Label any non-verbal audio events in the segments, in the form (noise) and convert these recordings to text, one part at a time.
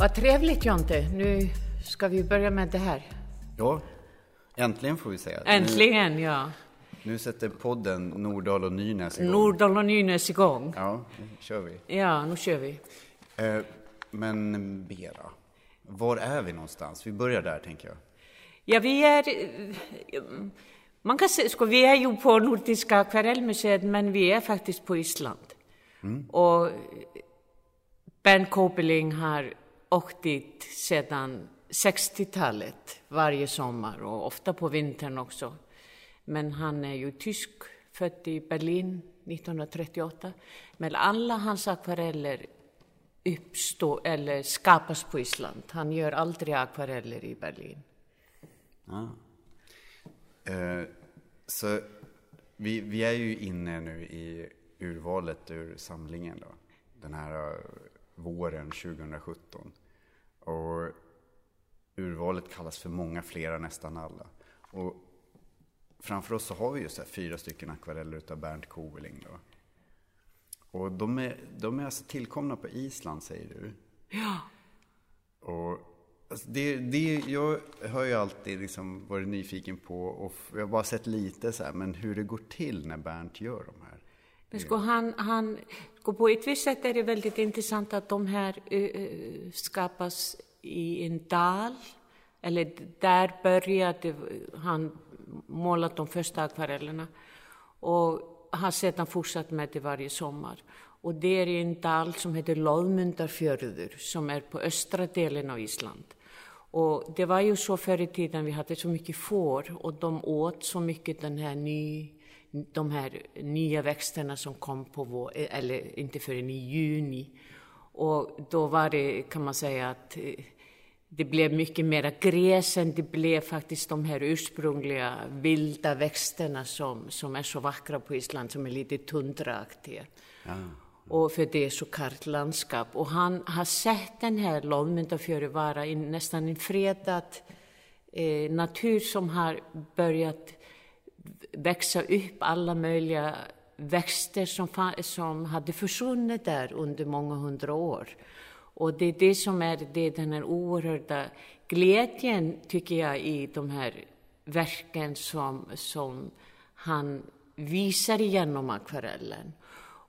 Vad trevligt Jonte. Nu ska vi börja med det här. Ja, äntligen får vi säga. Äntligen, ja. Nu, nu sätter podden Nordahl och Nynäs igång. Nordahl och Nynäs igång. Ja, nu kör vi. Ja, nu kör vi. Eh, men Bera, var är vi någonstans? Vi börjar där, tänker jag. Ja, vi är... Man kan säga, sko, vi är ju på Nordiska akvarellmuseet, men vi är faktiskt på Island. Och Bernt Kopeling har åkt dit sedan 60-talet, varje sommar och ofta på vintern också. Men han är ju tysk, född i Berlin 1938. Men alla hans akvareller uppstår eller skapas på Island. Han gör aldrig akvareller i Berlin. Ah. Eh, så vi, vi är ju inne nu i urvalet ur samlingen då. Den här våren 2017. Och urvalet kallas för många flera, nästan alla. Och framför oss så har vi ju så fyra stycken akvareller utav Bernt Koveling då. Och de är, de är alltså tillkomna på Island säger du? Ja. Och alltså det, det, jag har ju alltid liksom varit nyfiken på, och jag har bara sett lite så här, men hur det går till när Bernt gör de här. Men sko, han, han, sko, på ett visst sätt är det väldigt intressant att de här ö, skapas i en dal. Eller där började han måla de första akvarellerna. Och har sedan fortsatt med det varje sommar. Och det är i en dal som heter Loðmundarfjörður som är på östra delen av Island. Och det var ju så förr i tiden, vi hade så mycket får och de åt så mycket den här ny, de här nya växterna som kom på vår, eller inte förrän i juni. Och då var det, kan man säga, att eh, det blev mycket mera gräs än det blev faktiskt de här ursprungliga vilda växterna som, som är så vackra på Island, som är lite tundraaktiga. Och för det är så kallt landskap. Och han har sett den här Loðmundarfjörður vara nästan en fredad eh, natur som har börjat växa upp alla möjliga växter som, som hade försvunnit där under många hundra år. Och det är det som är det, är den här oerhörda glädjen, tycker jag, i de här verken som, som han visar genom akvarellen.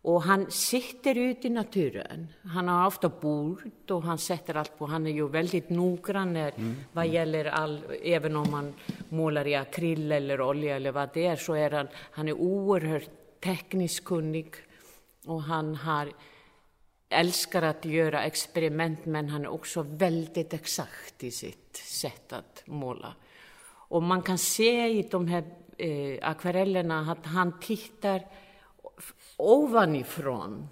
Och han sitter ute i naturen. Han har ofta bord och han sätter allt på. Han är ju väldigt noggrann när, vad gäller all, även om man målar i akryl eller olja eller vad det är, så är han, han är oerhört tekniskt kunnig. Och han har, älskar att göra experiment, men han är också väldigt exakt i sitt sätt att måla. Och man kan se i de här eh, akvarellerna att han tittar ovanifrån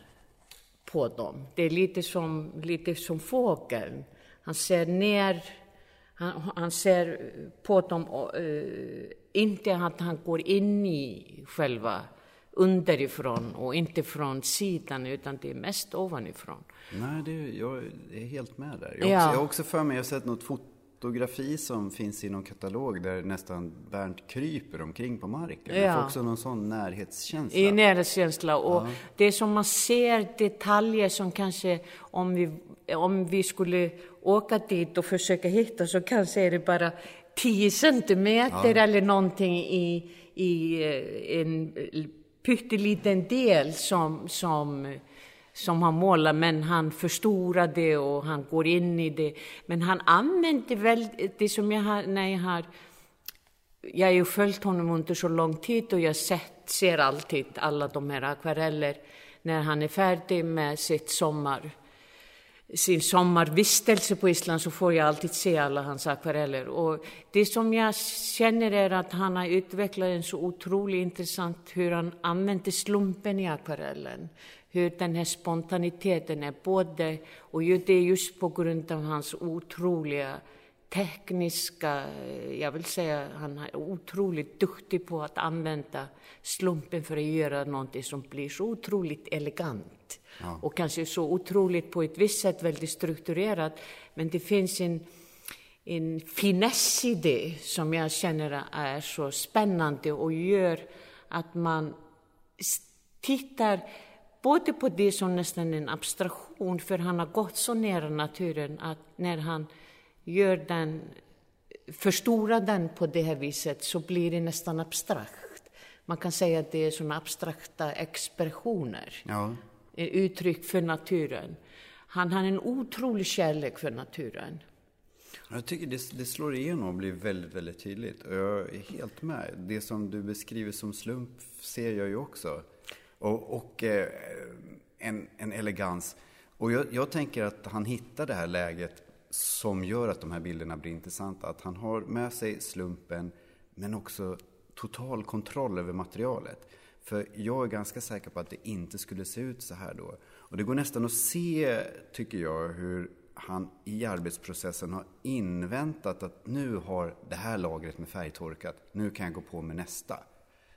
på dem. Det är lite som, lite som fågeln. Han ser ner, han, han ser på dem, eh, inte att han går in i själva underifrån och inte från sidan, utan det är mest ovanifrån. Nej, det, är- jag är helt med där. Jag har, Ja. också, jag har också för mig, jag har sett något fotografi som finns i någon katalog där nästan Bernt kryper omkring på marken. Ja. får också någon sån närhetskänsla. I närhetskänsla. Och det är som man ser detaljer som kanske, om vi, om vi skulle åka dit och försöka hitta, så kanske är det bara 10 centimeter eller någonting i, i eh, en pytteliten del som, som, som han målar, men han förstorar det och han går in i det. Men han använder väl det som jag har, när jag har jag har ju följt honom under så lång tid och jag sett, ser alltid alla de här akvareller när han är färdig med sitt sommar, sin sommarvistelse på Island så får jag alltid se alla hans akvareller. Och det som jag känner är att han har utvecklat en så otroligt intressant hur han använder slumpen i akvarellen. Hur den här spontaniteten är både, och det är just på grund av hans otroliga tekniska, jag vill säga han är otroligt duktig på att använda slumpen för att göra någonting som blir så otroligt elegant. Och kanske så otroligt på ett visst sätt väldigt strukturerat. Men det finns en, en finess i det som jag känner är så spännande och gör att man tittar både på det som nästan en abstraktion, för han har gått så nära naturen att när han gör den, förstorar den på det här viset så blir det nästan abstrakt. Man kan säga att det är sådana abstrakta expressioner, Ja. uttryck för naturen. Han har en otrolig kärlek för naturen. Jag tycker det, det slår igenom och blir väldigt, väldigt tydligt. Och jag är helt med. Det som du beskriver som slump ser jag ju också. Och, och eh, en, en elegans. Och jag, jag tänker att han hittar det här läget som gör att de här bilderna blir intressanta. Att han har med sig slumpen, men också total kontroll över materialet. För jag är ganska säker på att det inte skulle se ut så här då. Och det går nästan att se, tycker jag, hur han i arbetsprocessen har inväntat att nu har det här lagret med färg torkat, nu kan jag gå på med nästa.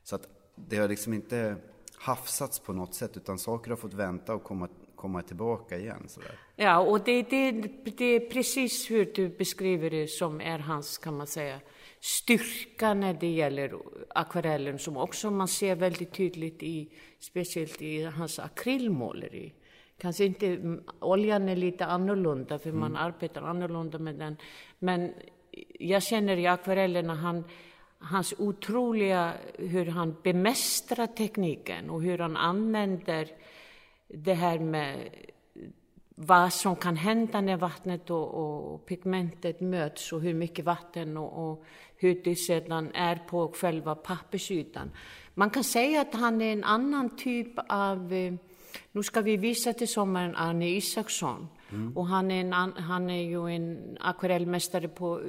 Så att det har liksom inte hafsats på något sätt, utan saker har fått vänta och komma, komma tillbaka igen. Sådär. Ja, och det, det, det är precis hur du beskriver det som är hans, kan man säga, styrka när det gäller akvarellen som också man ser väldigt tydligt i, speciellt i hans akrylmåleri. Kanske inte, oljan är lite annorlunda för man arbetar annorlunda med den. Men jag känner i akvarellerna han, hans otroliga, hur han bemästrar tekniken och hur han använder det här med vad som kan hända när vattnet och, och pigmentet möts och hur mycket vatten och, och hur det sedan är på själva pappersytan. Man kan säga att han är en annan typ av, eh, nu ska vi visa till sommaren Arne Isaksson. Och han är, en, an- han är ju en akvarellmästare på,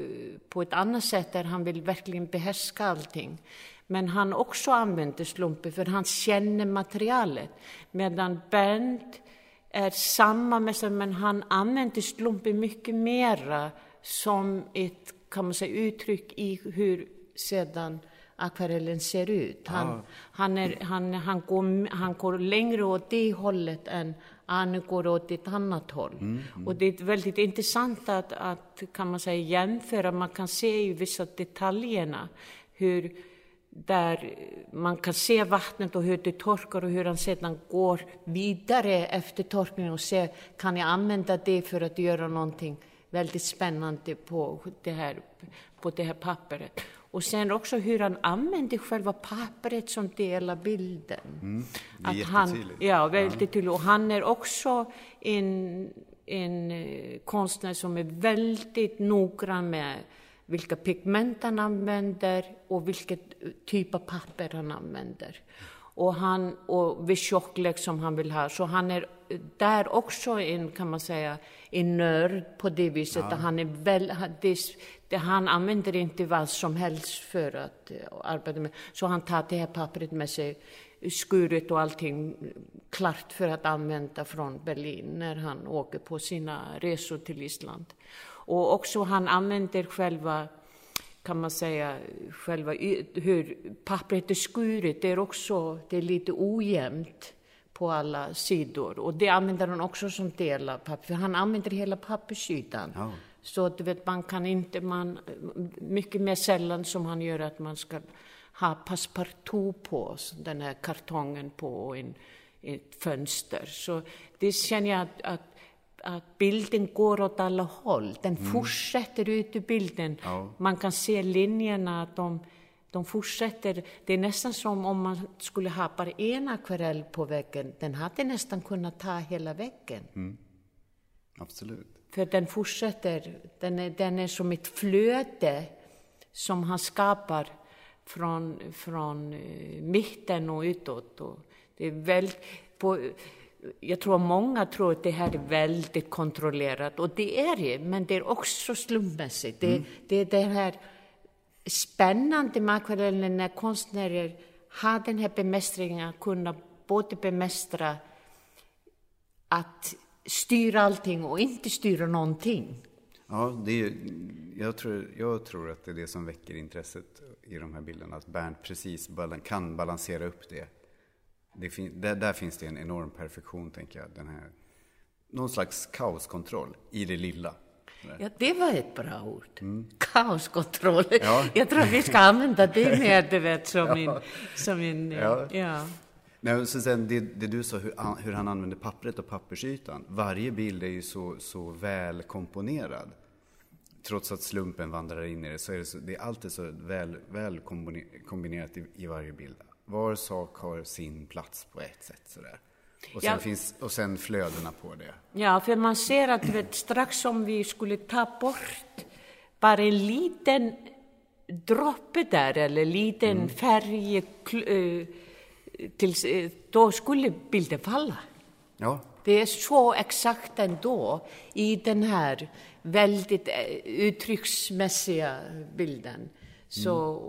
på ett annat sätt där han vill verkligen behärska allting. Men han också använder slumpen för han känner materialet. Medan Bernt är samma mästare, men han använder slumpen mycket mera som ett, kan man säga, uttryck i hur sedan akvarellen ser ut. Han, han, är, han, han, går, han går längre åt det hållet än Arne går åt ett annat håll. Och det är väldigt intressant att, att, kan man säga, jämföra. Man kan se i vissa detaljerna hur där man kan se vattnet och hur det torkar och hur han sedan går vidare efter torkningen och se, kan jag använda det för att göra någonting väldigt spännande på det här, på det här pappret. Och sen också hur han använder själva pappret som del av bilden. det är han, ja, väldigt tydligt. Och han är också en, en eh, konstnär som är väldigt noggrann med vilka pigment han använder och vilket typ av papper han använder. Och, han, och vid tjocklek som han vill ha. Så han är där också en, kan man säga, en nörd på det viset. att Han, är väl, det, det, han använder inte vad som helst för att uh, arbeta med. Så han tar det här pappret med sig, skuret och allting klart för att använda från Berlin när han åker på sina resor till Island. Och också han använder själva kan man säga, själva hur pappret är skuret, det är också det är lite ojämnt på alla sidor. Och det använder han också som del av pappret, för han använder hela pappersytan. Ja. Så att du vet, man kan inte, man, mycket mer sällan som han gör att man ska ha passepartout på den här kartongen på en, ett fönster. Så det känner jag att, att att bilden går åt alla håll. Den fortsätter ut ur bilden. Ja. Man kan se linjerna, att de, de fortsätter. Det är nästan som om man skulle ha bara en akvarell på väggen. Den hade nästan kunnat ta hela väggen. Absolut. För den fortsätter, den är, den är som ett flöde som han skapar från, från eh, mitten och utåt. Och det är väldigt, på, jag tror många tror att det här är väldigt kontrollerat, och det är det, men det är också slumpmässigt. Det, det är det här spännande med akvarellen när konstnärer har den här bemästringen, att kunna både bemästra att styra allting och inte styra någonting. Ja, det är, jag, tror, jag tror att det är det som väcker intresset i de här bilderna. Att Bernt precis kan balansera upp det. det fin, där, där finns det en enorm perfektion, tänker jag. Den här, någon slags kaoskontroll i det lilla. Ja, det var ett bra ord. Kaoskontroll. Ja. Jag tror att vi ska använda det (laughs) mer, du vet, som en... Som en Ja. ja. Nej, så sen det, det du sa, hur, han- hur han använder pappret och pappersytan. Varje bild är ju så, så väl komponerad. Trots att slumpen vandrar in i det så är det, så, det är alltid så väl, väl kombine- kombinerat i, i varje bild. Var sak har sin plats på ett sätt sådär. Och sen, Ja. finns, och sen flödena på det. Ja, för man ser att vet, strax som vi skulle ta bort bara en liten droppe där, eller liten färg, kl- eh, då skulle bilden falla. Ja, Det är så exakt ändå i den här väldigt eh, uttrycksmässiga bilden. Så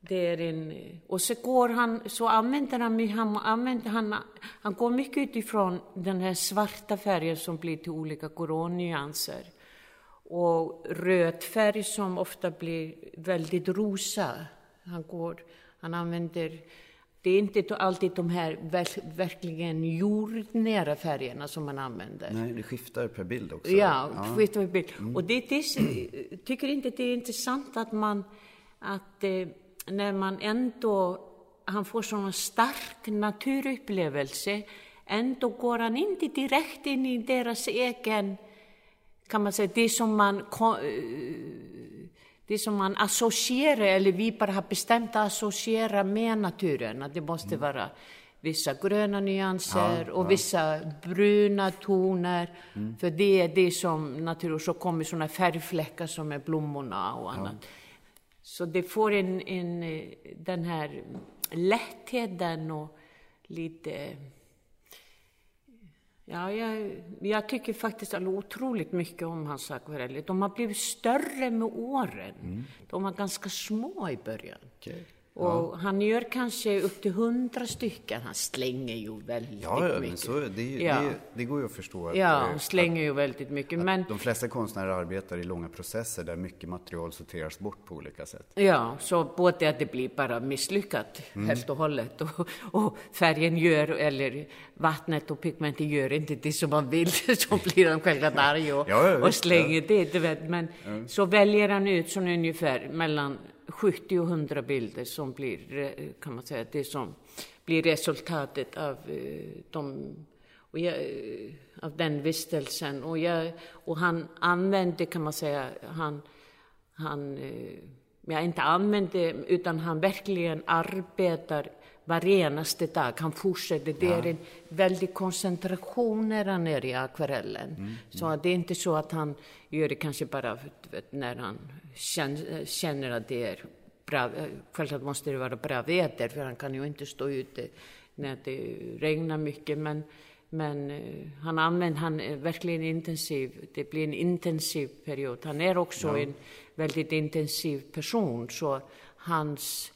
det är en... Och så går han, så använder han, han, använder han, han går mycket utifrån den här svarta färgen som blir till olika koronyanser. Och röd färg som ofta blir väldigt rosa. Han, går, han använder, det är inte alltid de här ver, verkligen jordnära färgerna som man använder. nej, det skiftar per bild också. Ja, vet du vad jag vill? Och det, det tycker inte det är intressant att man, att eh, när man ändå, han får sån stark naturupplevelse, ändå går han inte direkt in i deras egen, kan man säga, det som man, eh, det som man associerar, eller vi bara har bestämt att associera med naturen, att det måste vara vissa gröna nyanser och vissa bruna toner, för det är det som naturen, så kommer såna färgfläckar som är blommorna och annat. Så det får en, en, eh, den här lättheten och lite... Ja, jag, jag tycker faktiskt otroligt mycket om hans akvareller. De har blivit större med åren. De var ganska små i början. Okej. Och han gör kanske upp till hundra stycken. Han slänger ju väldigt Ja, ja mycket. så, det, ju- Ja. det, det går ju att förstå. Att, Ja, eh, han slänger ju väldigt mycket. Men De flesta konstnärer arbetar i långa processer där mycket material sorteras bort på olika sätt. Ja, så både att det blir bara misslyckat helt och hållet och, och färgen gör, eller vattnet och pigmentet gör inte det som man vill, (laughs) så blir han självklart arg och, Ja, ja, och slänger det. Du vet. Men så väljer han ut som ungefär mellan 70 och 100 bilder som blir, eh, kan man säga, det som blir resultatet av, eh, de, och jag, eh, av den vistelsen. Och, jag, och han använde, kan man säga, han, han jag ja, inte använde, utan han verkligen arbetar varenaste dag. Han fortsätter. Det är en väldig koncentration när han är i akvarellen. Så att det är inte så att han gör det kanske bara vet, när han känner, känner att det är bra. Självklart måste det vara bra väder, för han kan ju inte stå ute när det regnar mycket. Men, men eh, han använder, han är verkligen intensiv. Det blir en intensiv period. Han är också en väldigt intensiv person, så hans,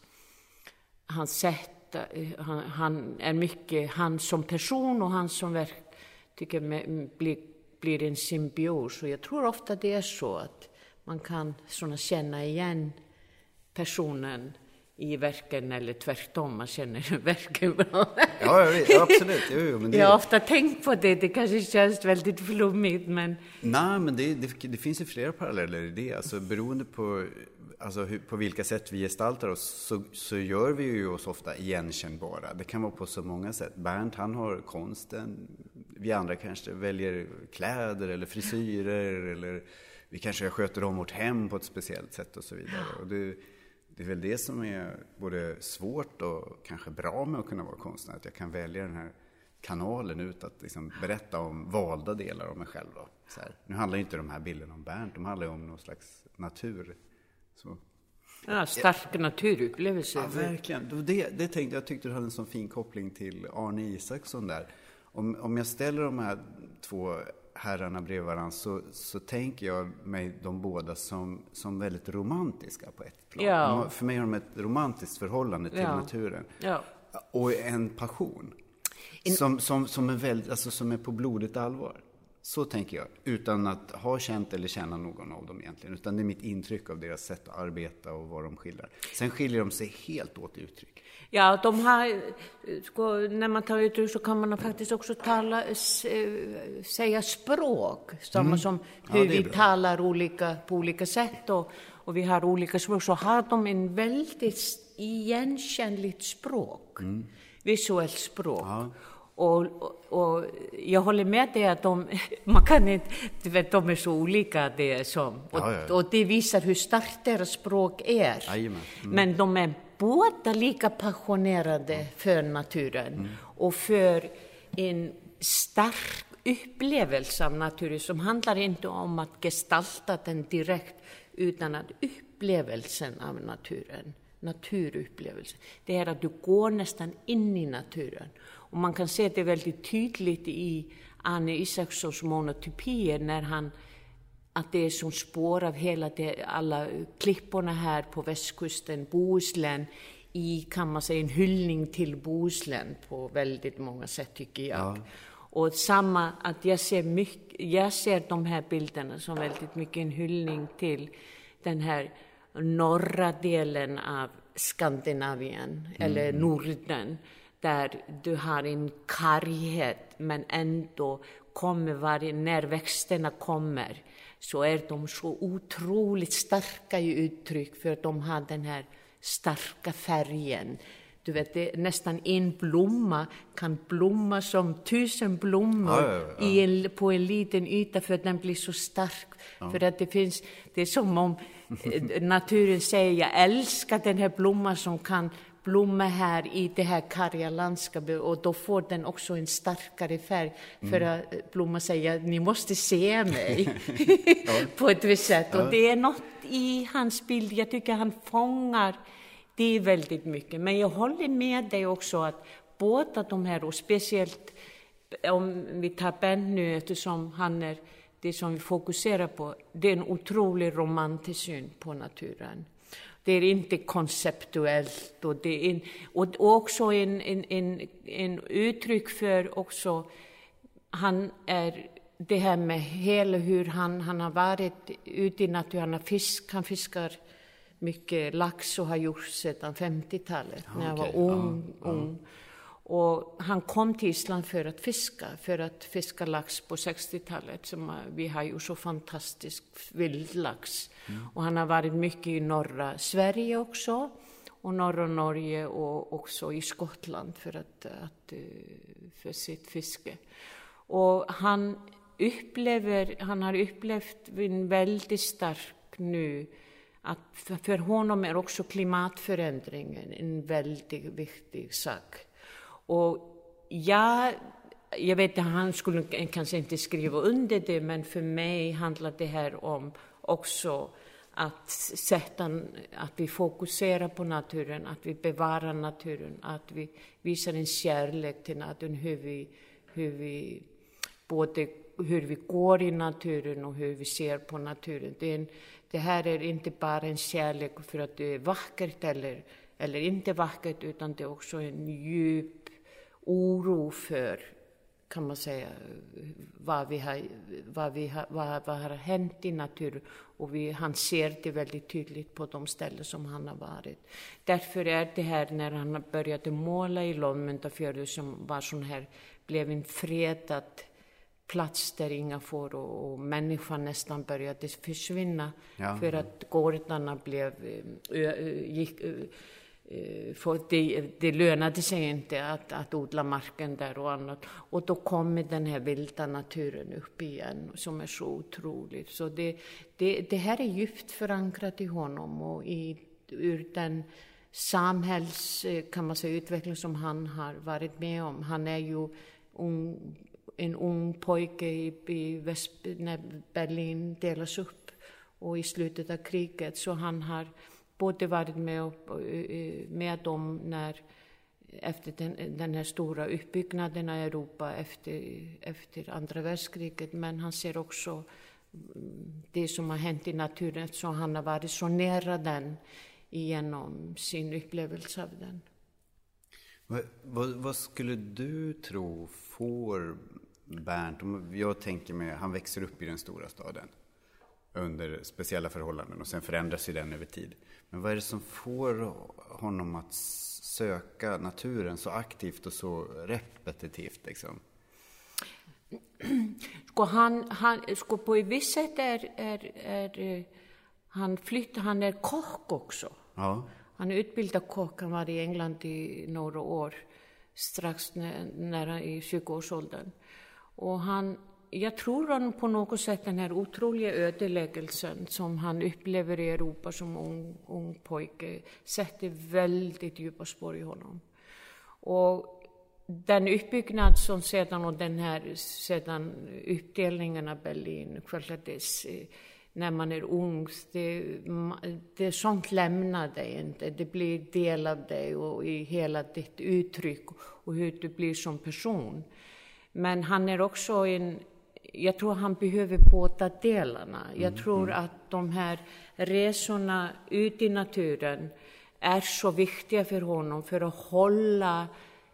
hans sätt, eh, han, han är mycket han som person och han som verk, tycker med, blir, blir en symbios. Och jag tror ofta det är så att man kan såna känna igen personen i verken eller tvärtom, man känner (laughs) verken bra. Ja, ja absolut. Jo, jo, men det, Jag har ofta tänkt på det, det kanske känns väldigt flummigt men Nej, men det, det, det finns ju flera paralleller i det. Alltså, beroende på, alltså, hur, på vilka sätt vi gestaltar oss så, så gör vi ju oss ofta igenkännbara. Det kan vara på så många sätt. Bernt, han har konsten. Vi andra kanske väljer kläder eller frisyrer eller vi kanske sköter om vårt hem på ett speciellt sätt och så vidare. Och det, det är väl det som är både svårt och kanske bra med att kunna vara konstnär. Att jag kan välja den här kanalen ut att liksom berätta om valda delar av mig själv. Då. Så här. Nu handlar ju inte de här bilderna om Bernt, de handlar ju om någon slags natur. Så. ja, stark naturupplevelse. Ja, verkligen. Det, det, tänkte jag tyckte du hade en sån fin koppling till Arne Isaksson där. Om, om jag ställer de här två herrarna bredvid varandra så, så tänker jag mig de båda som, som väldigt romantiska på ett plan. Ja. Har, för mig har de ett romantiskt förhållande till Ja. naturen. Ja. Och en passion. Som, som, som, är väldigt, alltså, som är på blodigt allvar. Så tänker jag. Utan att ha känt eller känna någon av dem egentligen. Utan det är mitt intryck av deras sätt att arbeta och vad de skildrar. Sen skiljer de sig helt åt i uttryck. Ja, de har, när man tar uttryck så kan man faktiskt också tala, eh, säga språk. Samma som Mm. Ja, hur är vi talar olika, på olika sätt och, och vi har olika språk. Så har de en väldigt igenkännligt språk. Mm. visuellt språk. Ja. Och, och, jag håller med dig att de, (laughs) man kan inte, du vet, de är så olika det som, och, ja, ja, och det visar hur starkt deras språk är. Mm. Men de är båda lika passionerade mm. för naturen mm. och för en stark upplevelse av naturen som handlar inte om att gestalta den direkt utan att upplevelsen av naturen, naturupplevelsen, det är att du går nästan in i naturen. Och man kan se det väldigt tydligt i Arne Isakssons monotypier när han att det är som spår av hela det, alla klipporna här på västkusten, Bohuslän, i kan man säga en hyllning till Bohuslän på väldigt många sätt tycker jag. Ja. Och samma, att jag ser, mycket, jag ser de här bilderna som väldigt mycket en hyllning till den här norra delen av Skandinavien, mm. eller Norden, där du har en karghet, men ändå kommer varje, när växterna kommer, så är de så otroligt starka i uttryck för att de har den här starka färgen. Du vet, det, nästan en blomma kan blomma som tusen blommor ja, ja, ja. I en, på en liten yta för att den blir så stark. För att det finns, det är som om eh, naturen säger, jag älskar den här blomman som kan blomma här i det här karga landskapet och då får den också en starkare färg för mm. att eh, blomman säger, ni måste se mig (laughs) på ett visst sätt. Och det är något i hans bild, jag tycker han fångar det väldigt mycket. Men jag håller med dig också att båda de här, och speciellt om vi tar Ben nu eftersom han är det som vi fokuserar på, det är en otrolig romantisk syn på naturen. Det är inte konceptuellt och det är och också en, en, en, en uttryck för också, han är det här med hela hur han, han har varit ute i naturen, han, fisk, han fiskar mycket lax och har gjort sedan 50-talet, ja, när jag var ung. Ja, ung. Ja. Och han kom till Island för att fiska, för att fiska lax på 60-talet. Vi har ju så fantastisk vildlax. Mm. Och han har varit mycket i norra Sverige också, och norra Norge och också i Skottland för, att, att, eh, för sitt fiske. Och han, upplever, han har upplevt en väldigt stark nu att för honom är också klimatförändringen en väldigt viktig sak. Och jag, jag vet att han skulle kanske inte skriva under det, men för mig handlar det här om också att sätta, att vi fokuserar på naturen, att vi bevarar naturen, att vi visar en kärlek till naturen, hur vi, hur vi både hur vi går i naturen och hur vi ser på naturen. Det, en, det här är inte bara en kärlek för att det är vackert eller, eller inte vackert, utan det är också en djup oro för, kan man säga, vad, vi har, vad, vi har, vad, vad har hänt i naturen. Och vi, han ser det väldigt tydligt på de ställen som han har varit. Därför är det här när han började måla i Lommentafjärden som var sån här, blev en fredad plats där inga får och, och människan nästan började försvinna ja. för att gårdarna blev, ö, gick, Eh, för det, det lönade sig inte att, att odla marken där och annat. Och då kommer den här vilda naturen upp igen som är så otrolig. Så det, det, det här är djupt förankrat i honom och i, ur den samhälls, eh, kan man säga, utveckling som han har varit med om. Han är ju ung, en ung pojke i, i Väst, när Berlin delas upp och i slutet av kriget. Så han har både varit med, och, eh, med dem när, efter den, den här stora uppbyggnaden av Europa efter, efter andra världskriget. Men han ser också mm, det som har hänt i naturen, eftersom han har varit så nära den genom sin upplevelse av den. Vad, vad, vad skulle du tro får Bernt, jag tänker mig, han växer upp i den stora staden under speciella förhållanden och sen förändras ju den över tid. Men vad är det som får honom att söka naturen så aktivt och så repetitivt liksom? Sko han, han, sko på ett visst sätt är, är, är han flyttar, han är kock också. Ja. Han är utbildad kock, han var i England i några år strax nära i 20-årsåldern. Och han, jag tror han på något sätt den här otroliga ödeläggelsen som han upplever i Europa som ung, ung pojke sätter väldigt djupa spår i honom. Och den uppbyggnad som sedan och den här sedan uppdelningen av Berlin, självklart eh, när man är ung, det, det sånt lämnar dig inte. Det blir del av dig och i hela ditt uttryck och hur du blir som person. Men han är också en, jag tror han behöver båda delarna. Jag mm, tror mm. att de här resorna ut i naturen är så viktiga för honom för att hålla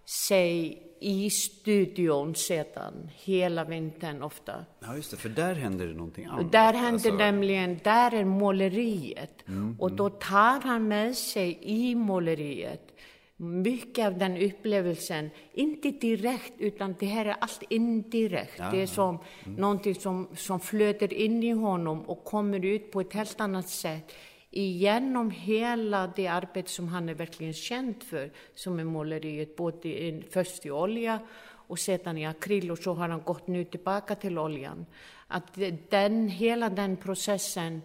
sig i studion sedan, hela vintern ofta. Ja, just det, för där händer det någonting annat. Där händer alltså... nämligen, där är måleriet. Mm, och då mm. tar han med sig i måleriet mycket av den upplevelsen, inte direkt, utan det här är allt indirekt. Ja, det är som mm. någonting som, som flödar in i honom och kommer ut på ett helt annat sätt igenom hela det arbete som han är verkligen känd för, som är måleriet, både in, först i olja och sedan i akryl och så har han gått nu tillbaka till oljan. Att den, hela den processen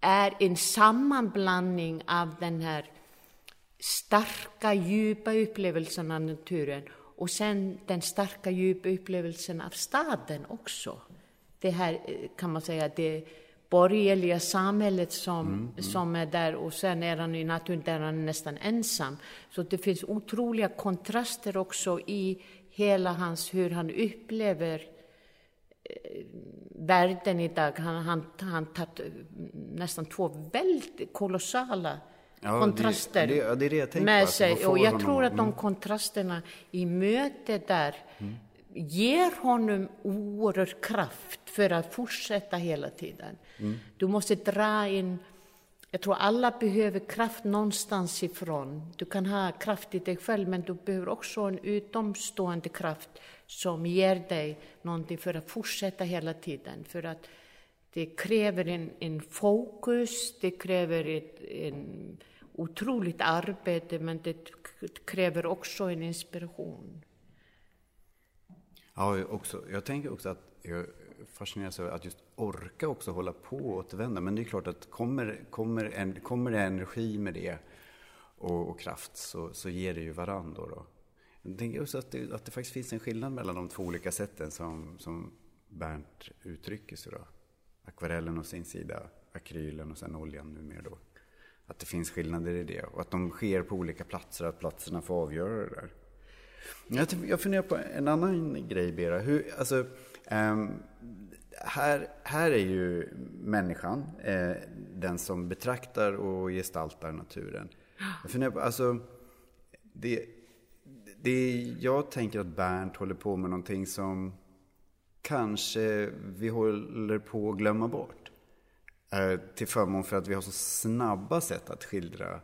är en sammanblandning av den här starka, djupa upplevelsen av naturen och sen den starka, djupa upplevelsen av staden också. Det här kan man säga, det borgerliga samhället som, mm, mm. som är där och sen är han i naturen där han är nästan ensam. Så det finns otroliga kontraster också i hela hans, hur han upplever eh, världen idag. Han har han, tagit nästan två väldigt kolossala ja, kontraster det, det, det är det jag med på, sig. Och jag tror att de mm. kontrasterna i mötet där mm ger honom oerhörd kraft för att fortsätta hela tiden. Mm. Du måste dra in, jag tror alla behöver kraft någonstans ifrån. Du kan ha kraft i dig själv, men du behöver också en utomstående kraft som ger dig någonting för att fortsätta hela tiden. För att det kräver en, en fokus, det kräver ett en otroligt arbete, men det kräver också en inspiration. Ja, också, jag tänker också att jag fascineras över att just orka också hålla på och återvända. Men det är klart att kommer, kommer, en, kommer det energi med det och, och kraft så, så ger det ju varandra. Då. Jag tänker också att det, att det faktiskt finns en skillnad mellan de två olika sätten som, som Bernt uttrycker sig. Då. Akvarellen å sin sida, akrylen och sen oljan numera då. Att det finns skillnader i det och att de sker på olika platser, att platserna får avgöra det där. Jag, jag funderar på en annan grej, Bera. Hur, alltså, um, här, här är ju människan eh, den som betraktar och gestaltar naturen. Jag funderar på, alltså, det, det, jag tänker att Bernt håller på med någonting som kanske vi håller på att glömma bort. Eh, till förmån för att vi har så snabba sätt att skildra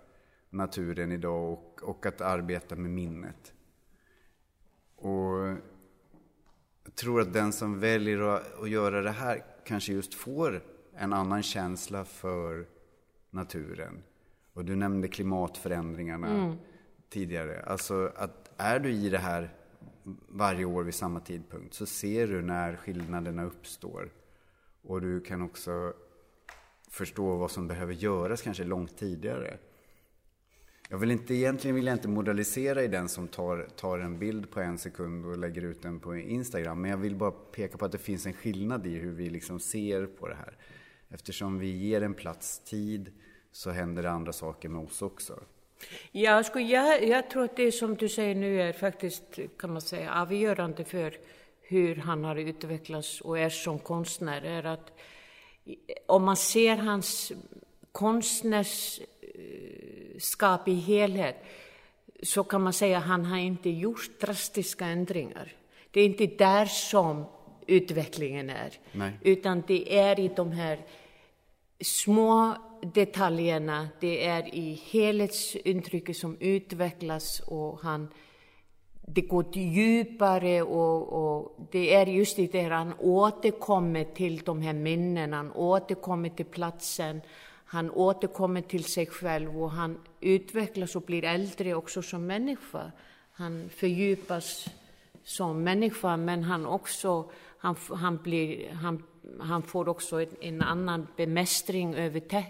naturen idag och, och att arbeta med minnet. Och jag tror att den som väljer att göra det här kanske just får en annan känsla för naturen. Och du nämnde klimatförändringarna mm. tidigare. Alltså att är du i det här varje år vid samma tidpunkt så ser du när skillnaderna uppstår. Och du kan också förstå vad som behöver göras kanske långt tidigare. Jag vill inte, egentligen vill jag inte moralisera i den som tar, tar en bild på en sekund och lägger ut den på Instagram. Men jag vill bara peka på att det finns en skillnad i hur vi liksom ser på det här. Eftersom vi ger en plats tid så händer det andra saker med oss också. Ja, alltså, jag, jag tror att det som du säger nu är faktiskt, kan man säga, avgörande för hur han har utvecklats och är som konstnär. Är att om man ser hans konstnärs skap i helhet så kan man säga att han har inte gjort drastiska ändringar. Det är inte där som utvecklingen är, Nej. utan det är i de här små detaljerna, det är i helhetsintrycket som utvecklas och han, det går djupare och, och det är just det där han återkommer till de här minnena, han återkommer till platsen, han återkommer till sig själv och han utvecklas och blir äldre också som människa. han fördjupas som människa, men han också, han, han, blir, han, han får också en, en annan bemästring över te,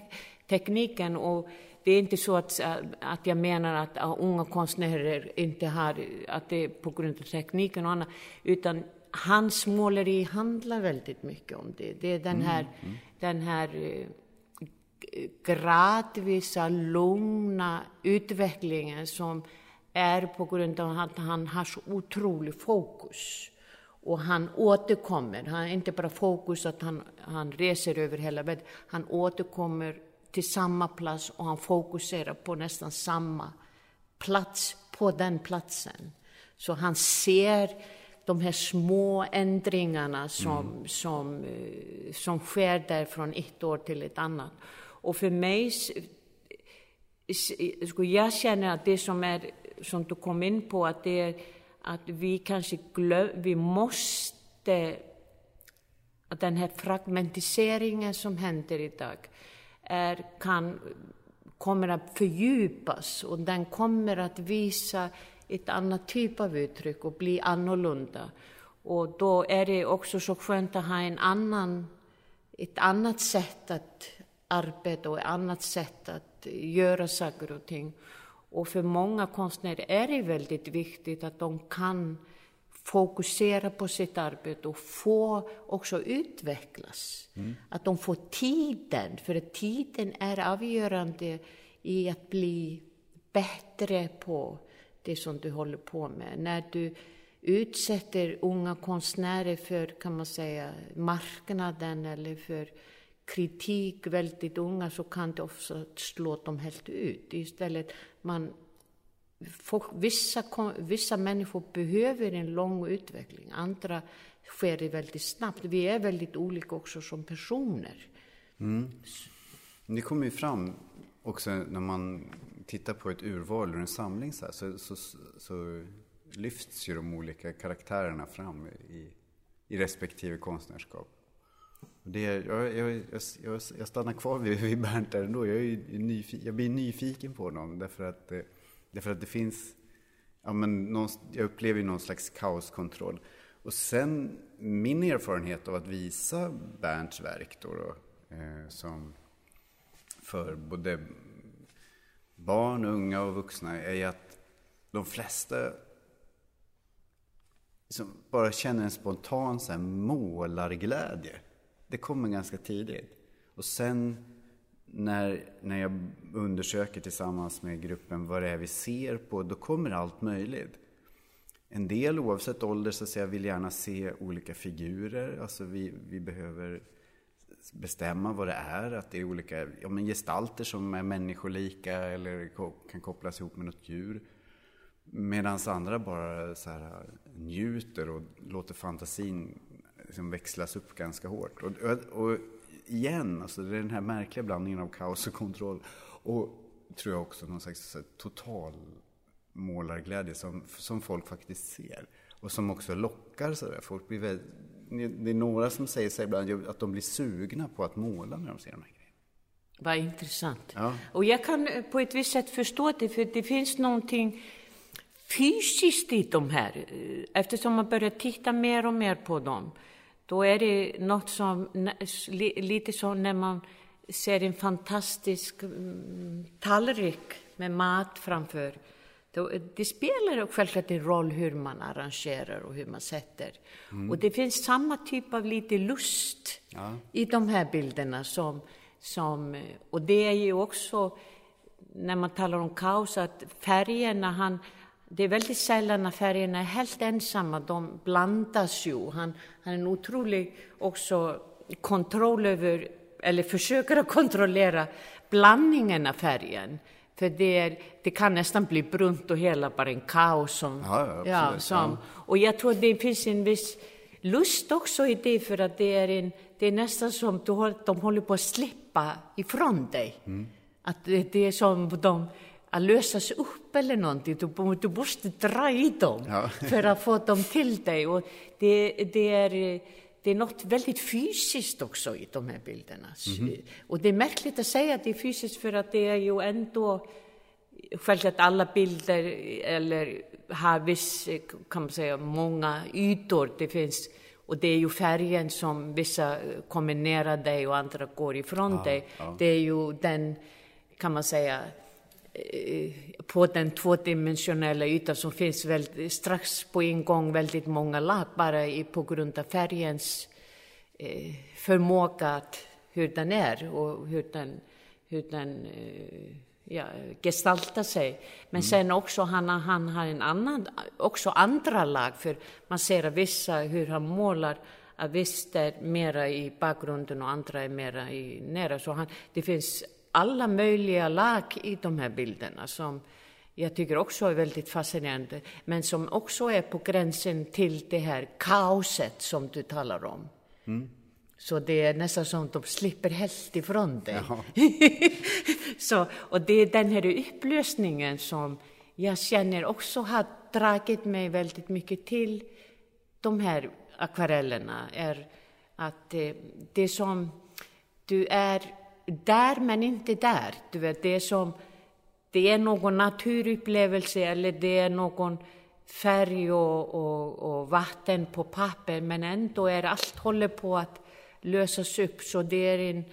tekniken. Och det är inte så att, att jag menar att uh, unga konstnärer inte har, att det är på grund av tekniken och annat, utan hans måleri handlar väldigt mycket om det. Det är den här, mm, mm. Den här uh, gradvisa, lugna utvecklingen som är på grund av att han har så otrolig fokus. Och han återkommer. Han har inte bara fokus att han, han reser över hela världen. Han återkommer till samma plats och han fokuserar på nästan samma plats på den platsen. Så han ser de här små ändringarna som, mm. som, eh, som sker där från ett år till ett annat. Och för mig, jag känner att det som är, som du kom in på, att det är att vi kanske glöm, vi måste, att den här fragmentiseringen som händer idag, är, kan, kommer att fördjupas och den kommer att visa ett annat typ av uttryck och bli annorlunda. Och då är det också så skönt att ha en annan, ett annat sätt att arbeta och ett annat sätt att göra saker och ting. Och för många konstnärer är det väldigt viktigt att de kan fokusera på sitt arbete och få också utvecklas. Mm. Att de får tiden, för att tiden är avgörande i att bli bättre på det som du håller på med. När du utsätter unga konstnärer för, kan man säga, marknaden eller för kritik väldigt unga så kan det också slå dem helt ut. Istället man folk, vissa, vissa människor behöver en lång utveckling, andra sker det väldigt snabbt. Vi är väldigt olika också som personer. Mm. Det kommer ju fram också när man tittar på ett urval ur en samling så, här, så, så, så, lyfts ju de olika karaktärerna fram i, i respektive konstnärskap. Det, jag, jag, jag, jag stannar kvar vid, vid Bernt där ändå. Jag, är nyfiken, jag blir nyfiken på honom därför att eh, Därför att det finns, ja men någon, jag upplever ju någon slags kaoskontroll. Och sen min erfarenhet av att visa Bernts verk då, då eh, som för både barn, unga och vuxna är att de flesta liksom bara känner en spontan så här, målarglädje. Det kommer ganska tidigt. Och sen när, när jag undersöker tillsammans med gruppen vad det är vi ser på, då kommer allt möjligt. En del, oavsett ålder, så säger jag, vill gärna se olika figurer. Alltså vi, vi behöver bestämma vad det är. Att det är olika ja, men gestalter som är människolika eller kan kopplas ihop med något djur. Medan andra bara så här, njuter och låter fantasin liksom växlas upp ganska hårt. Och, och, och igen, alltså det är den här märkliga blandningen av kaos och kontroll. Och tror jag också någon slags total målarglädje som, som folk faktiskt ser. Och som också lockar sådär. Folk blir väldigt, det är några som säger sig ibland att de blir sugna på att måla när de ser de här grejerna. Vad intressant. Ja. Och jag kan eh, på ett visst sätt förstå det, för det finns någonting fysiskt i de här, eh, eftersom man börjar titta mer och mer på dem. Då är det något som, lite som när man ser en fantastisk mm, tallrik med mat framför. det spelar självklart en roll hur man arrangerar och hur man sätter. Mm. Och det finns samma typ av lite lust ja. i de här bilderna som, som, och det är ju också, när man talar om kaos, att färgerna, han, det är väldigt sällan när färgerna är helt ensamma, de blandas ju. Han, han är en otrolig också kontroll över, eller försöker att kontrollera blandningen av färgen. För det, är, det kan nästan bli brunt och hela bara en kaos. Som, ja, ja, som, Och jag tror det finns en viss lust också i det, för att det är, en, det är nästan som att de håller på att slippa ifrån dig. Mm. Att det, det är som de att lösas upp eller någonting. Du, du måste dra i dem ja. (laughs) för att få dem till dig. Och det, det, är, det är något väldigt fysiskt också i de här bilderna. Mm -hmm. Och det är märkligt att säga att det är fysiskt för att det är ju ändå självklart alla bilder eller har viss, kan man säga, många ytor. Det finns, och det är ju färgen som vissa kommer nära dig och andra går ifrån ja, dig. Ja. Det är ju den, kan man säga, på den tvådimensionella ytan som finns väldigt, strax på en gång väldigt många lag bara i, på grund av färgens eh, förmåga att, hur den är och hur den, hur den eh, ja, gestalta sig. Men mm. sen också han, han har en annan, också andra lag, för man ser att vissa, hur han målar, att visst är mera i bakgrunden och andra är mera i nära. Så han, det finns alla möjliga lag i de här bilderna som jag tycker också är väldigt fascinerande, men som också är på gränsen till det här kaoset som du talar om. Mm. Så det är nästan som att de slipper helt ifrån dig. (laughs) så, och det är den här upplösningen som jag känner också har dragit mig väldigt mycket till de här akvarellerna. Är att det, det som du är där men inte där. Du vet, det är som det är någon naturupplevelse eller det är någon färg och, och, och vatten på papper men ändå är allt håller på att lösas upp. Så det är en,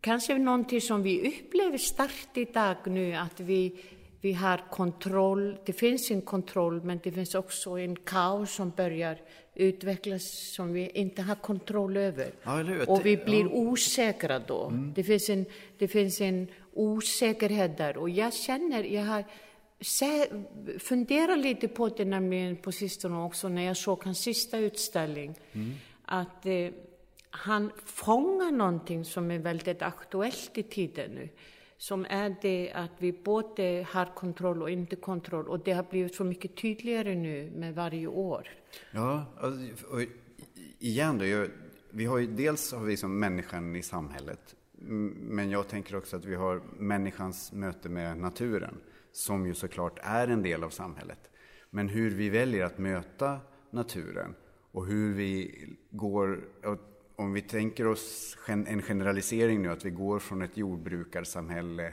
kanske någonting som vi upplever starkt idag nu, att vi, vi har kontroll. Det finns en kontroll, men det finns också en kaos som börjar utvecklas som vi inte har kontroll över. Ja, och vi blir ja. osäkra då. Mm. Det, finns en, det finns en osäkerhet där. Och jag känner, jag har funderat lite på det nämligen på sistone också när jag såg hans sista utställning. Mm. Att eh, han fångar någonting som är väldigt aktuellt i tiden nu. Som är det att vi både har kontroll och inte kontroll. Och det har blivit så mycket tydligare nu med varje år. Ja, alltså, och igen då. Vi har ju, dels har vi som människan i samhället. Men jag tänker också att vi har människans möte med naturen. Som ju såklart är en del av samhället. Men hur vi väljer att möta naturen och hur vi går om vi tänker oss en generalisering nu, att vi går från ett jordbrukarsamhälle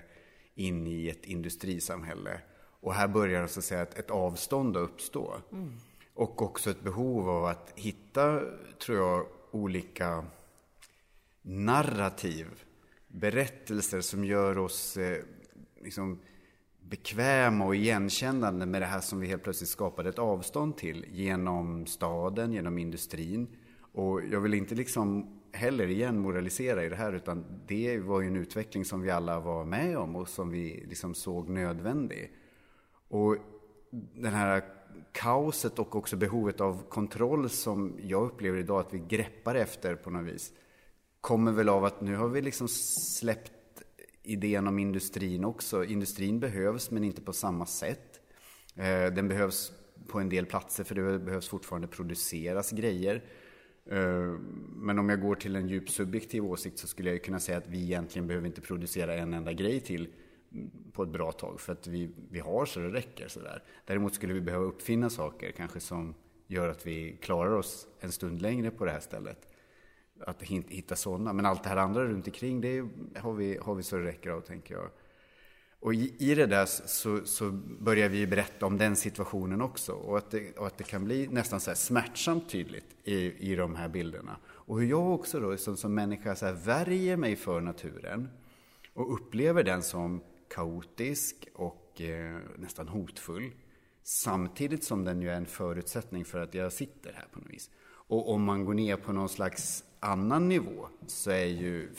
in i ett industrisamhälle. Och här börjar så att säga ett, ett avstånd att uppstå. Mm. Och också ett behov av att hitta, tror jag, olika narrativ, berättelser som gör oss eh, liksom, bekväma och igenkännande med det här som vi helt plötsligt skapade ett avstånd till genom staden, genom industrin och jag vill inte liksom heller igen moralisera i det här utan det var ju en utveckling som vi alla var med om och som vi liksom såg nödvändig. Och den här kaoset och också behovet av kontroll som jag upplever idag att vi greppar efter på något vis kommer väl av att nu har vi liksom släppt idén om industrin också. Industrin behövs men inte på samma sätt. Eh, den behövs på en del platser för det behövs fortfarande produceras grejer. Eh, men om jag går till en djup subjektiv åsikt så skulle jag kunna säga att vi egentligen behöver inte producera en enda grej till på ett bra tag för att vi, vi har så det räcker. Sådär. Däremot skulle vi behöva uppfinna saker kanske som gör att vi klarar oss en stund längre på det här stället. Att hitta sådana. Men allt det här andra runt omkring det har vi, har vi så det räcker av tänker jag. Och i, i det där så, så, börjar vi berätta om den situationen också. Och att det, och att det kan bli nästan så här smärtsamt tydligt i, i de här bilderna. Och hur jag också då som, som människa så här värjer mig för naturen och upplever den som kaotisk och eh, nästan hotfull. Samtidigt som den ju är en förutsättning för att jag sitter här på något vis. Och om man går ner på någon slags annan nivå så är ju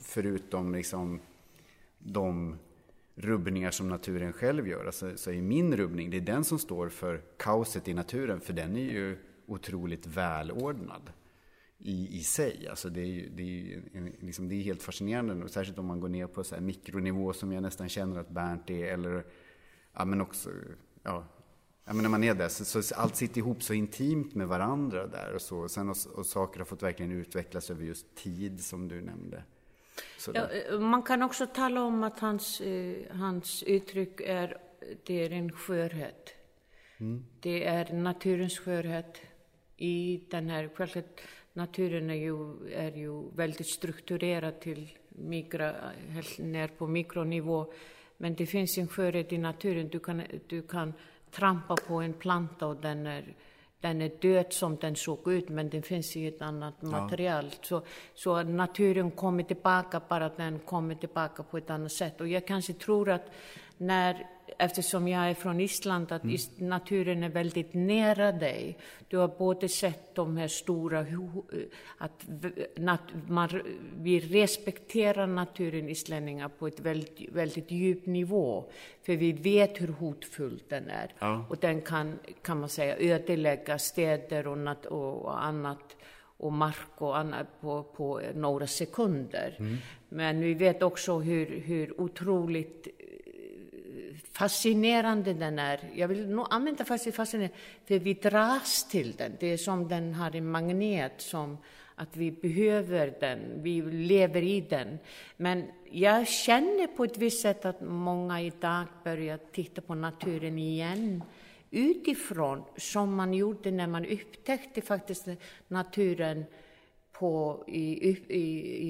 förutom liksom de rubbningar som naturen själv gör. Alltså, så är min rubbning, det är den som står för kaoset i naturen, för den är ju otroligt välordnad i, i sig. Alltså det är ju, det är, liksom, det är helt fascinerande, särskilt om man går ner på så mikronivå som jag nästan känner att Bernt är, eller ja, men också, ja, ja men när man är där, så, så, allt sitter ihop så intimt med varandra där och så. Sen och, och saker har fått verkligen utvecklas över just tid, som du nämnde. Ja, eh, man kan också tala om att hans, eh, hans uttryck är, det är en skörhet. Mm. Det är naturens skörhet i den här, självklart naturen är ju, är ju väldigt strukturerad till mikro, ner på mikronivå. Men det finns en skörhet i naturen. Du kan, du kan trampa på en planta och den är, den är död som den såg ut, men den finns i ett annat material. Så, så naturen kommer tillbaka, bara den kommer tillbaka på ett annat sätt. Och jag kanske tror att när eftersom jag är från Island, att mm. naturen är väldigt nära dig. Du har både sett de här stora, att man, vi respekterar naturen islänningar på ett väldigt, väldigt djup nivå. För vi vet hur hotfull den är. Ja. Och den kan, kan man säga, ödelägga städer och, nat och annat och mark och annat på, på några sekunder. Mm. Men vi vet också hur, hur otroligt fascinerande den är. Jag vill nog använda fascinerande, för vi dras till den. Det är som den har en magnet, som att vi behöver den, vi lever i den. Men jag känner på ett visst sätt att många idag börjar titta på naturen igen utifrån, som man gjorde när man upptäckte faktiskt naturen på, i, i,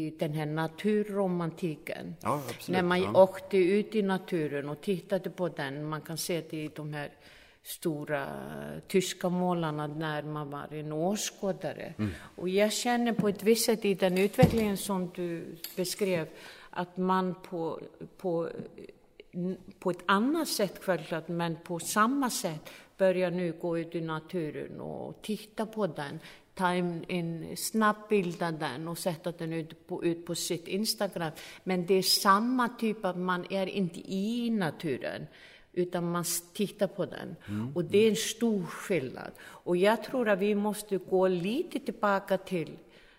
i den här naturromantiken. Ja, När man ja. åkte ut i naturen och tittade på den. Man kan se det i de här stora tyska målarna när man var en åskådare. Mm. Och jag känner på ett visst sätt i den utvecklingen som du beskrev, att man på, på, på ett annat sätt självklart, men på samma sätt börjar nu gå ut i naturen och titta på den ta en, en snabb bild av den och sätta den ut på, ut på sitt Instagram. Men det är samma typ av, man är inte i naturen utan man tittar på den. Mm. Och det är en stor skillnad. Och jag tror att vi måste gå lite tillbaka till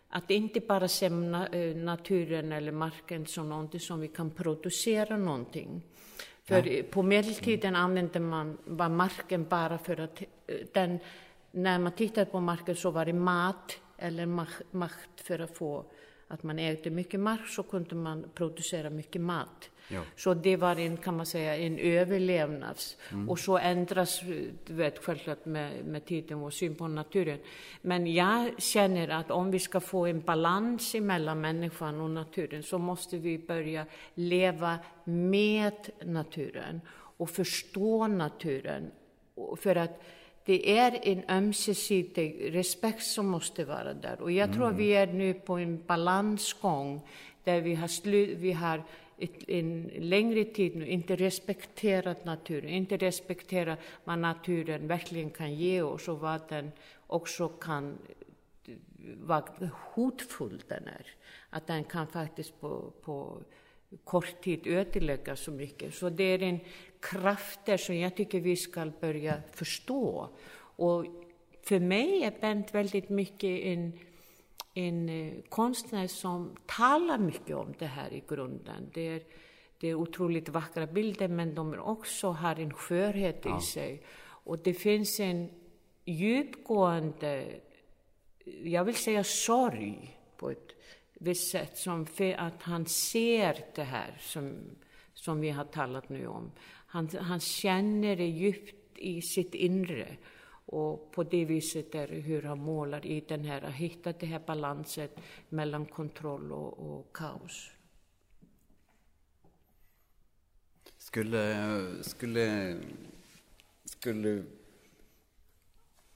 att inte bara se eh, naturen eller marken som någonting som vi kan producera någonting. För Nej. på medeltiden använde man var marken bara för att eh, den när man tittade på marken så var det mat eller makt för att få att man ägde mycket mark så kunde man producera mycket mat. Ja. Så det var en, kan man säga, en överlevnads. Mm. Och så ändras, du vet, självklart med, med tiden vår syn på naturen. Men jag känner att om vi ska få en balans mellan människan och naturen så måste vi börja leva med naturen och förstå naturen. För att det är en ömsesidig respekt som måste vara där. Och jag mm. tror vi är nu på en balansgång där vi har, slu, vi har ett, en längre tid nu inte respekterat naturen, inte respekterat vad naturen verkligen kan ge oss och vad den också kan, vad hotfull den är. Att den kan faktiskt på, på kort tid ödelägga så mycket. Så det är en krafter som jag tycker vi ska börja förstå. Och för mig är Bent väldigt mycket en, en eh, konstnär som talar mycket om det här i grunden. Det är, det är otroligt vackra bilder, men de också har en skörhet ja. i sig. Och det finns en djupgående, jag vill säga sorg på ett visst sätt, som för att han ser det här som, som vi har talat nu om. Han, han känner det djupt i sitt inre. Och på det viset är hur han målar i den här, har hittat den här balansen mellan kontroll och, och kaos. Skulle, skulle, skulle,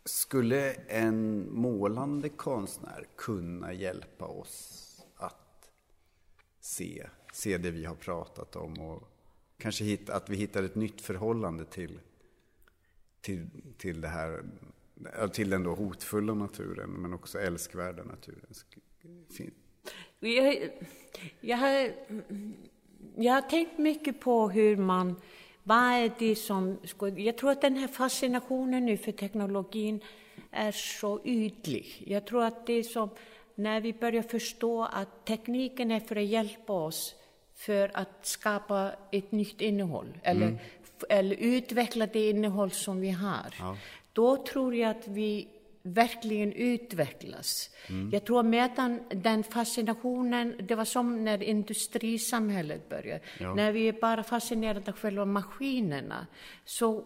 skulle en målande konstnär kunna hjälpa oss att se, se det vi har pratat om och kanske hit, att vi hittar ett nytt förhållande till, till, till det här, till den då hotfulla naturen, men också älskvärda naturen. Jag, jag, har, jag har tänkt mycket på hur man, vad är det som, jag tror att den här fascinationen nu för teknologin är så ytlig. Jag tror att det är som, när vi börjar förstå att tekniken är för att hjälpa oss för att skapa ett nytt innehåll eller, mm. eller utveckla det innehåll som vi har. Ja. Då tror jag att vi verkligen utvecklas. Mm. Jag tror medan den fascinationen, det var som när industrisamhället började. Ja. När vi är bara fascinerade av själva maskinerna så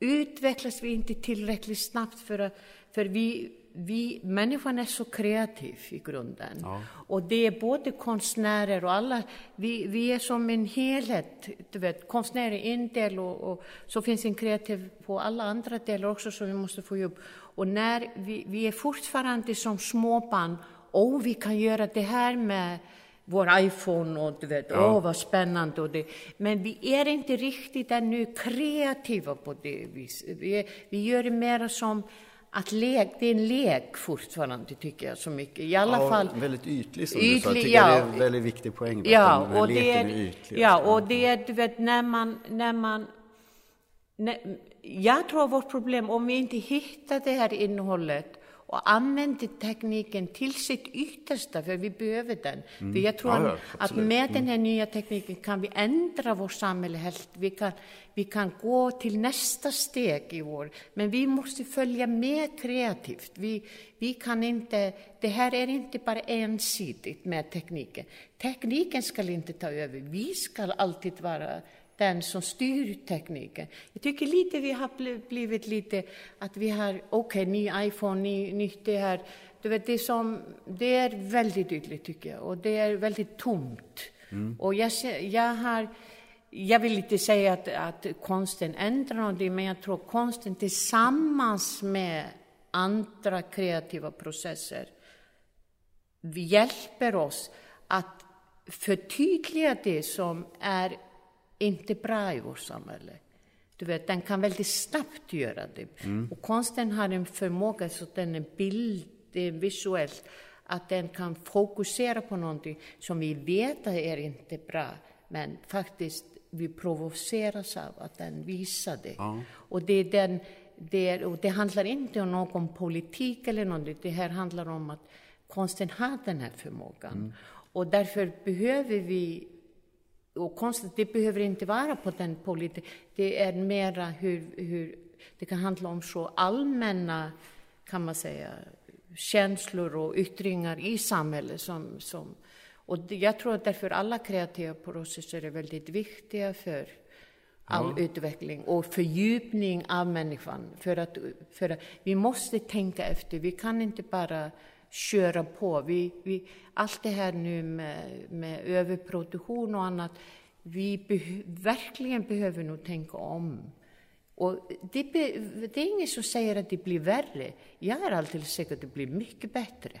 utvecklas vi inte tillräckligt snabbt för, för vi vi, människan är så kreativ i grunden. Ja. Och det är både konstnärer och alla, vi, vi är som en helhet. Du vet, konstnärer är en del och, och så finns en kreativ på alla andra delar också som vi måste få upp. Och när vi, vi är fortfarande som småbarn, och vi kan göra det här med vår iPhone och du vet, ja. åh vad spännande. Och det. Men vi är inte riktigt ännu kreativa på det viset. Vi, vi gör det mer som att lek, det är en lek fortfarande tycker jag så mycket. I alla ja, fall. Väldigt ytlig som ytlig, du sa. Jag tycker ja, det är en väldigt viktig poäng. Ja, och det är, är ytlig. Ja, och det är, du vet, när man, när man när, jag tror vårt problem, om vi inte hittar det här innehållet och använder tekniken till sitt yttersta, för vi behöver den. Mm. För jag tror ja, att med den här mm. nya tekniken kan vi ändra vårt samhälle helt. Vi kan, vi kan gå till nästa steg i vår, men vi måste följa med kreativt. Vi, vi kan inte, det här är inte bara ensidigt med tekniken. Tekniken ska inte ta över, vi ska alltid vara den som styr tekniken. Jag tycker lite vi har blivit lite att vi har, okej, okay, ny iPhone, ny, nytt det här. Du vet, det, som, det är väldigt ytligt tycker jag och det är väldigt tomt. Mm. Och jag, jag har, jag vill inte säga att, att konsten ändrar någonting, men jag tror konsten tillsammans med andra kreativa processer hjälper oss att förtydliga det som är inte bra i vårt samhälle. Du vet, den kan väldigt snabbt göra det. Mm. Och konsten har en förmåga, så den är bild, visuellt, att den kan fokusera på någonting som vi vet är inte bra, men faktiskt vi provoceras av att den visar det. Ja. Och det, är den, det, och det handlar inte om någon politik eller någonting, det här handlar om att konsten har den här förmågan. Mm. Och därför behöver vi och konstigt, det behöver inte vara på den politiken. Det är mera hur, hur det kan handla om så allmänna, kan man säga, känslor och yttringar i samhället som, som och jag tror att därför alla kreativa processer är väldigt viktiga för all ja. utveckling och fördjupning av människan. För att, för att vi måste tänka efter, vi kan inte bara köra på. Vi, vi, allt det här nu med, med överproduktion och annat, vi beh, verkligen behöver nog tänka om. Och det, det är ingen som säger att det blir värre. Jag är alldeles säker att det blir mycket bättre.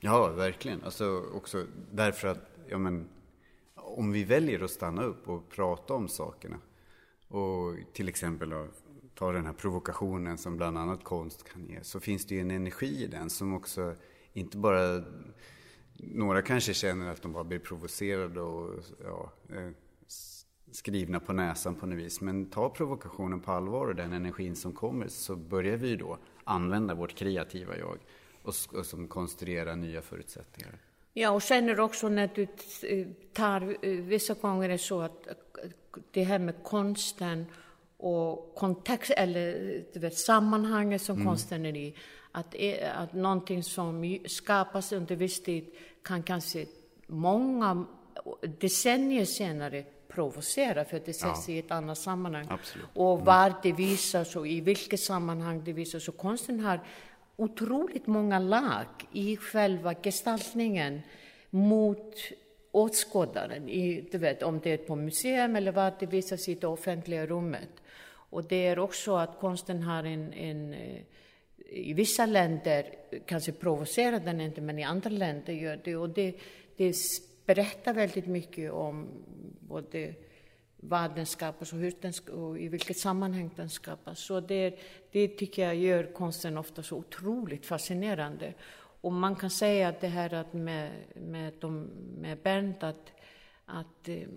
Ja, verkligen. Alltså också därför att, ja men, om vi väljer att stanna upp och prata om sakerna och till exempel ta den här provokationen som bland annat konst kan ge, så finns det ju en energi i den som också inte bara... Några kanske känner att de bara blir provocerade och ja, eh, skrivna på näsan på något vis. Men ta provokationen på allvar och den energin som kommer så börjar vi då använda vårt kreativa jag och, och som konstruera nya förutsättningar. Ja, och känner också när du eh, tar, eh, vissa gånger är det så att det här med konsten och kontext, eller du vet, sammanhanget som mm. konsten är i. Att, att någonting som skapas under viss tid kan kanske många decennier senare provocera för att det sätts ja. i ett annat sammanhang. Absolut. Och mm. var det visas och i vilket sammanhang det visas. Så konsten har otroligt många lag i själva gestaltningen mot åskådaren, i, du vet, om det är på museum eller var det visas i det offentliga rummet. Och det är också att konsten har en, en eh, i vissa länder kanske provocerar den inte, men i andra länder gör det. Och det, det berättar väldigt mycket om både vad den skapas och, hur den, och i vilket sammanhang den skapas. Så det, det tycker jag gör konsten ofta så otroligt fascinerande. Och man kan säga att det här att med, med, de, med Bernt, att, att eh,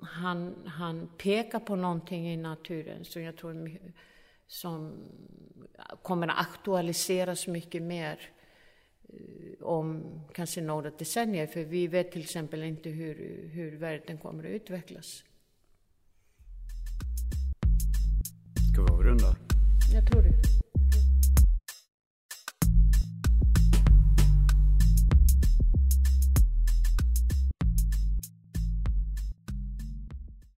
han, han pekar på någonting i naturen som jag tror som kommer att aktualiseras mycket mer eh, om kanske några decennier, för vi vet till exempel inte hur, hur världen kommer att utvecklas. Ska vi avrunda? Jag tror det.